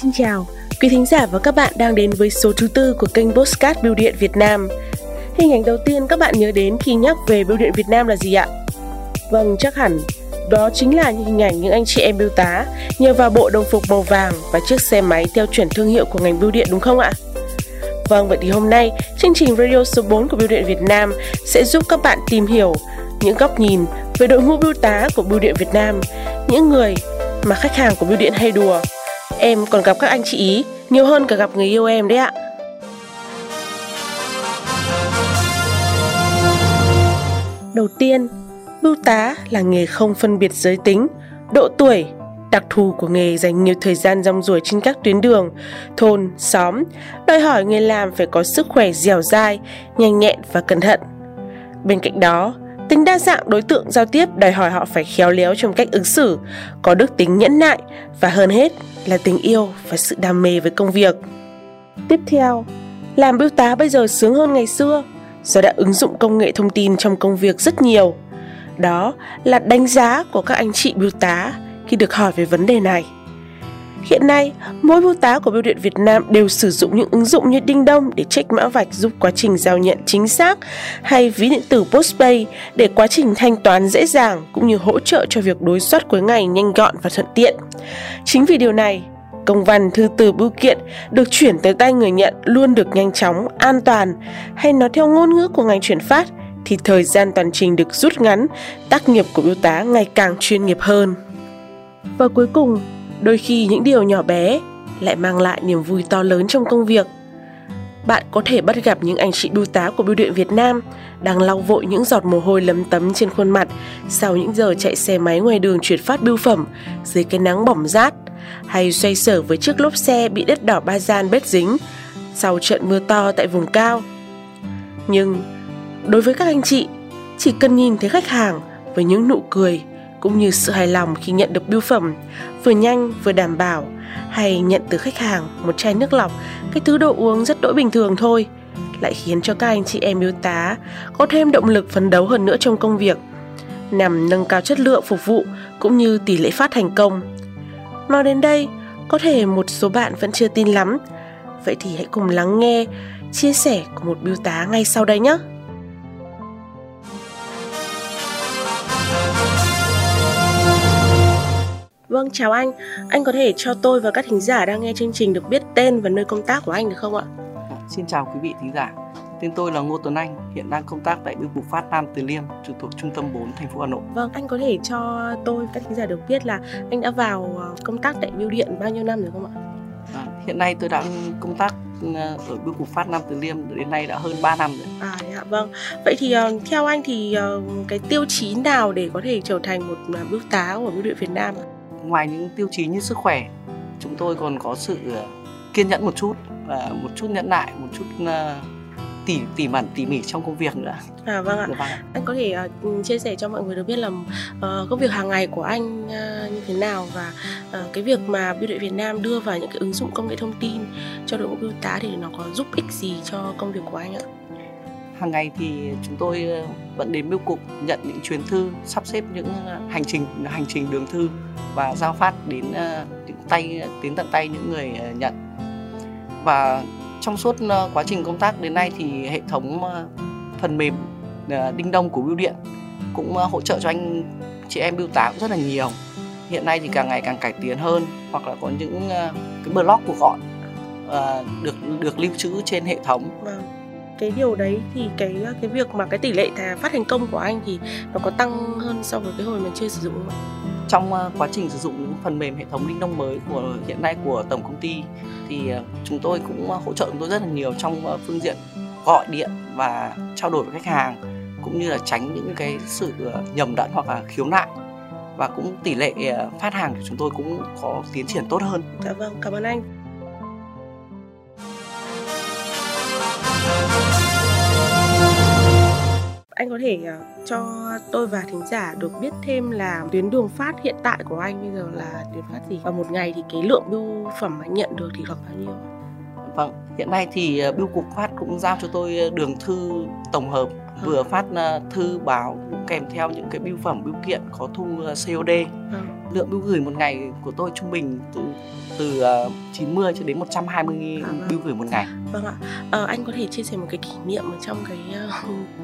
Xin chào, quý thính giả và các bạn đang đến với số thứ tư của kênh Postcard Bưu điện Việt Nam. Hình ảnh đầu tiên các bạn nhớ đến khi nhắc về Bưu điện Việt Nam là gì ạ? Vâng, chắc hẳn đó chính là những hình ảnh những anh chị em bưu tá nhờ vào bộ đồng phục màu vàng và chiếc xe máy theo chuẩn thương hiệu của ngành bưu điện đúng không ạ? Vâng, vậy thì hôm nay chương trình Radio số 4 của Bưu điện Việt Nam sẽ giúp các bạn tìm hiểu những góc nhìn về đội ngũ bưu tá của Bưu điện Việt Nam, những người mà khách hàng của bưu điện hay đùa. Em còn gặp các anh chị ý nhiều hơn cả gặp người yêu em đấy ạ. Đầu tiên, bưu tá là nghề không phân biệt giới tính, độ tuổi, đặc thù của nghề dành nhiều thời gian rong ruổi trên các tuyến đường, thôn, xóm, đòi hỏi người làm phải có sức khỏe dẻo dai, nhanh nhẹn và cẩn thận. Bên cạnh đó, tính đa dạng đối tượng giao tiếp đòi hỏi họ phải khéo léo trong cách ứng xử, có đức tính nhẫn nại và hơn hết là tình yêu và sự đam mê với công việc. Tiếp theo, làm bưu tá bây giờ sướng hơn ngày xưa do đã ứng dụng công nghệ thông tin trong công việc rất nhiều. Đó là đánh giá của các anh chị bưu tá khi được hỏi về vấn đề này. Hiện nay, mỗi bưu tá của Bưu điện Việt Nam đều sử dụng những ứng dụng như Đinh Đông để check mã vạch giúp quá trình giao nhận chính xác hay ví điện tử Postpay để quá trình thanh toán dễ dàng cũng như hỗ trợ cho việc đối soát cuối ngày nhanh gọn và thuận tiện. Chính vì điều này, công văn thư từ bưu kiện được chuyển tới tay người nhận luôn được nhanh chóng, an toàn hay nói theo ngôn ngữ của ngành chuyển phát thì thời gian toàn trình được rút ngắn, tác nghiệp của bưu tá ngày càng chuyên nghiệp hơn. Và cuối cùng, đôi khi những điều nhỏ bé lại mang lại niềm vui to lớn trong công việc. Bạn có thể bắt gặp những anh chị bưu tá của bưu điện Việt Nam đang lau vội những giọt mồ hôi lấm tấm trên khuôn mặt sau những giờ chạy xe máy ngoài đường chuyển phát bưu phẩm dưới cái nắng bỏng rát hay xoay sở với chiếc lốp xe bị đất đỏ ba gian bết dính sau trận mưa to tại vùng cao. Nhưng đối với các anh chị, chỉ cần nhìn thấy khách hàng với những nụ cười cũng như sự hài lòng khi nhận được bưu phẩm, vừa nhanh vừa đảm bảo, hay nhận từ khách hàng một chai nước lọc, cái thứ đồ uống rất đỗi bình thường thôi, lại khiến cho các anh chị em biêu tá có thêm động lực phấn đấu hơn nữa trong công việc, nhằm nâng cao chất lượng phục vụ cũng như tỷ lệ phát thành công. Nói đến đây, có thể một số bạn vẫn chưa tin lắm. Vậy thì hãy cùng lắng nghe chia sẻ của một bưu tá ngay sau đây nhé. Vâng, chào anh. Anh có thể cho tôi và các thính giả đang nghe chương trình được biết tên và nơi công tác của anh được không ạ? Xin chào quý vị thính giả. Tên tôi là Ngô Tuấn Anh, hiện đang công tác tại Bưu cục Phát Nam Từ Liêm, trực thuộc Trung tâm 4 thành phố Hà Nội. Vâng, anh có thể cho tôi các thính giả được biết là anh đã vào ờ, công tác tại Bưu điện bao nhiêu năm rồi không ạ? À, hiện nay tôi đang công tác ờ, ở Bưu cục Phát Nam Từ Liêm đến nay đã hơn 3 năm rồi. À dạ vâng. Vậy thì uh, theo anh thì cái tiêu chí nào để có thể trở thành một bưu tá của Bưu điện Việt Nam ạ? Ngoài những tiêu chí như sức khỏe chúng tôi còn có sự ờ, kiên nhẫn một chút và một chút nhẫn nại một chút uh, tỉ tỉ mẩn tỉ mỉ trong công việc nữa. À vâng ạ. Được vâng. Anh có thể uh, chia sẻ cho mọi người được biết là uh, công việc hàng ngày của anh uh, như thế nào và uh, cái việc mà Bưu điện Việt Nam đưa vào những cái ứng dụng công nghệ thông tin cho đội ngũ bưu tá thì nó có giúp ích gì cho công việc của anh ạ? Hàng ngày thì chúng tôi ờ, vẫn đến bưu cục nhận những chuyến thư, sắp xếp những ờ, hành trình hành trình đường thư và giao phát đến ờ, những tay, đến tận tay những người nhận. Và trong suốt quá trình công tác đến nay thì hệ thống phần mềm đinh đông của bưu điện cũng hỗ trợ cho anh, chị em bưu tá cũng rất là nhiều. Hiện nay thì càng ngày càng cải tiến hơn hoặc là có những cái blog cuộc gọi được được lưu trữ trên hệ thống. Vâng cái điều đấy thì cái cái việc mà cái tỷ lệ phát thành công của anh thì nó có tăng hơn so với cái hồi mà chưa sử dụng không ạ? Trong uh, quá trình sử dụng những phần mềm hệ thống linh đông mới của hiện nay của tổng công ty thì uh, chúng tôi cũng hỗ trợ chúng tôi rất là nhiều trong phương diện gọi điện và trao đổi với khách hàng cũng như là tránh những cái sự nhầm lẫn hoặc là khiếu nại và cũng tỷ lệ phát hàng của chúng tôi cũng có tiến triển tốt hơn. Dạ vâng, cảm ơn anh. Anh có thể ờ, cho tôi và thính giả được biết thêm là tuyến đường phát hiện tại của anh bây giờ là tuyến phát gì? Và một ngày thì cái lượng bưu phẩm anh nhận được thì khoảng bao nhiêu? Vâng, hiện nay thì ờ, Bưu cục phát cũng giao cho tôi ờ, đường thư tổng hợp vừa phát ờ, thư báo kèm theo những cái bưu phẩm bưu kiện có thu COD. Vâng. Lượng bưu gửi một ngày của tôi trung bình từ từ 90 cho đến 120 à, vâng. bưu gửi một ngày. Vâng ạ. À, anh có thể chia sẻ một cái kỷ niệm trong cái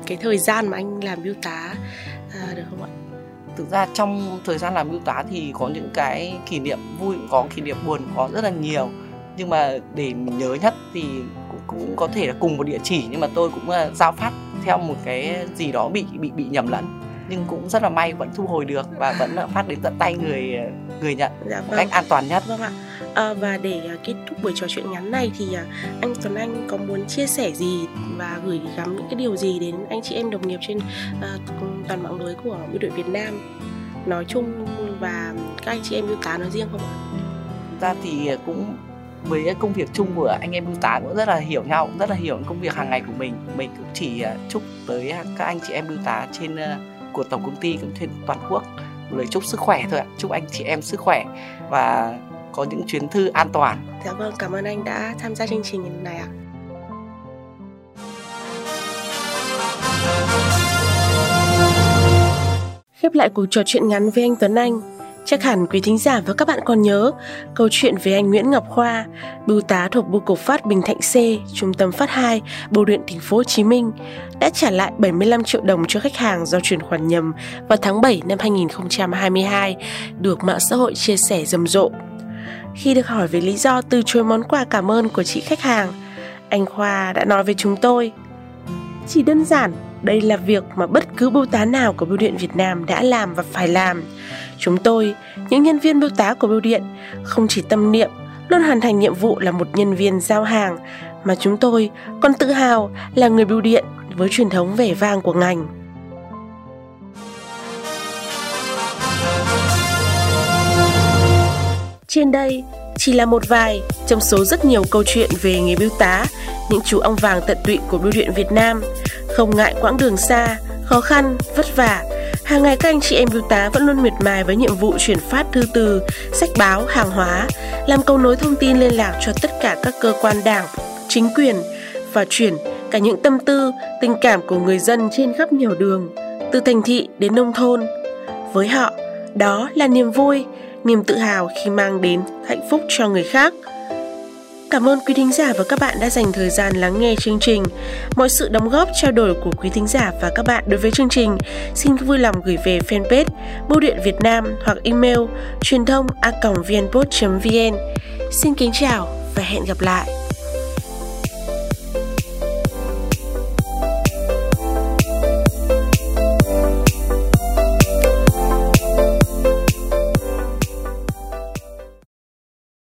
cái thời gian mà anh làm bưu tá à, được không ạ? thực ra trong thời gian làm bưu tá thì có những cái kỷ niệm vui có kỷ niệm buồn có rất là nhiều nhưng mà để nhớ nhất thì cũng, cũng có thể là cùng một địa chỉ nhưng mà tôi cũng uh, giao phát theo một cái gì đó bị bị bị nhầm lẫn nhưng cũng rất là may vẫn thu hồi được và vẫn phát đến tận tay người người nhận dạ, vâng. một cách an toàn nhất. Vâng ạ. À, và để uh, kết thúc buổi trò chuyện ngắn này thì anh Tuấn Anh có muốn chia sẻ gì và gửi gắm những cái điều gì đến anh chị em đồng nghiệp trên uh, toàn mạng lưới của bưu đội Việt Nam nói chung và các anh chị em bưu tá nói riêng không ạ? ra thì cũng với công việc chung của anh em bưu tá cũng rất là hiểu nhau rất là hiểu công việc hàng ngày của mình. Mình cũng chỉ à, chúc tới các anh chị em bưu tá trên à, của tổng công ty cũng trên toàn quốc một lời chúc sức khỏe thôi ạ. Chúc anh chị em sức khỏe và có những chuyến thư an toàn. Dạ vâng cảm ơn anh đã tham gia chương trình này ạ. Khép lại cuộc trò chuyện ngắn với anh Tuấn Anh, Chắc hẳn quý thính giả và các bạn còn nhớ câu chuyện về anh Nguyễn Ngọc Khoa, bưu tá thuộc bưu cục phát Bình Thạnh C, trung tâm phát 2, bưu điện thành phố Hồ Chí Minh đã trả lại 75 triệu đồng cho khách hàng do chuyển khoản nhầm vào tháng 7 năm 2022, được mạng xã hội chia sẻ rầm rộ. Khi được hỏi về lý do từ chối món quà cảm ơn của chị khách hàng, anh Khoa đã nói với chúng tôi Chỉ đơn giản, đây là việc mà bất cứ bưu tá nào của Bưu điện Việt Nam đã làm và phải làm. Chúng tôi, những nhân viên bưu tá của bưu điện, không chỉ tâm niệm luôn hoàn thành nhiệm vụ là một nhân viên giao hàng, mà chúng tôi còn tự hào là người bưu điện với truyền thống vẻ vang của ngành. Trên đây chỉ là một vài trong số rất nhiều câu chuyện về nghề bưu tá, những chú ong vàng tận tụy của bưu điện Việt Nam. Không ngại quãng đường xa, khó khăn, vất vả, hàng ngày các anh chị em bưu tá vẫn luôn miệt mài với nhiệm vụ chuyển phát thư từ, sách báo, hàng hóa, làm cầu nối thông tin liên lạc cho tất cả các cơ quan đảng, chính quyền và chuyển cả những tâm tư, tình cảm của người dân trên khắp nhiều đường, từ thành thị đến nông thôn. Với họ, đó là niềm vui, niềm tự hào khi mang đến hạnh phúc cho người khác. Cảm ơn quý thính giả và các bạn đã dành thời gian lắng nghe chương trình. Mọi sự đóng góp, trao đổi của quý thính giả và các bạn đối với chương trình, xin vui lòng gửi về fanpage Bưu điện Việt Nam hoặc email truyền thông a vnpost vn Xin kính chào và hẹn gặp lại.